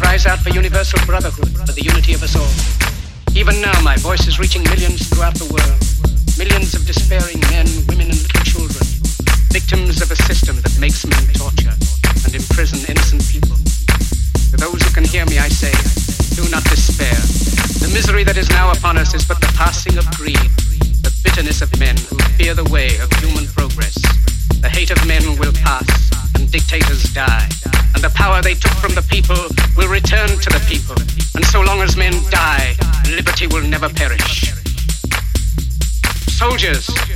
cries out for universal brotherhood, for the unity of us all. Even now, my voice is reaching millions throughout the world. Millions of despairing men, women, and little children, victims of a system that makes men torture and imprison innocent people. To those who can hear me, I say, do not despair. The misery that is now upon us is but the passing of greed, the bitterness of men who fear the way of human progress. The hate of men will pass, and dictators die. And the power they took from the people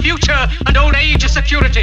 future and old age security.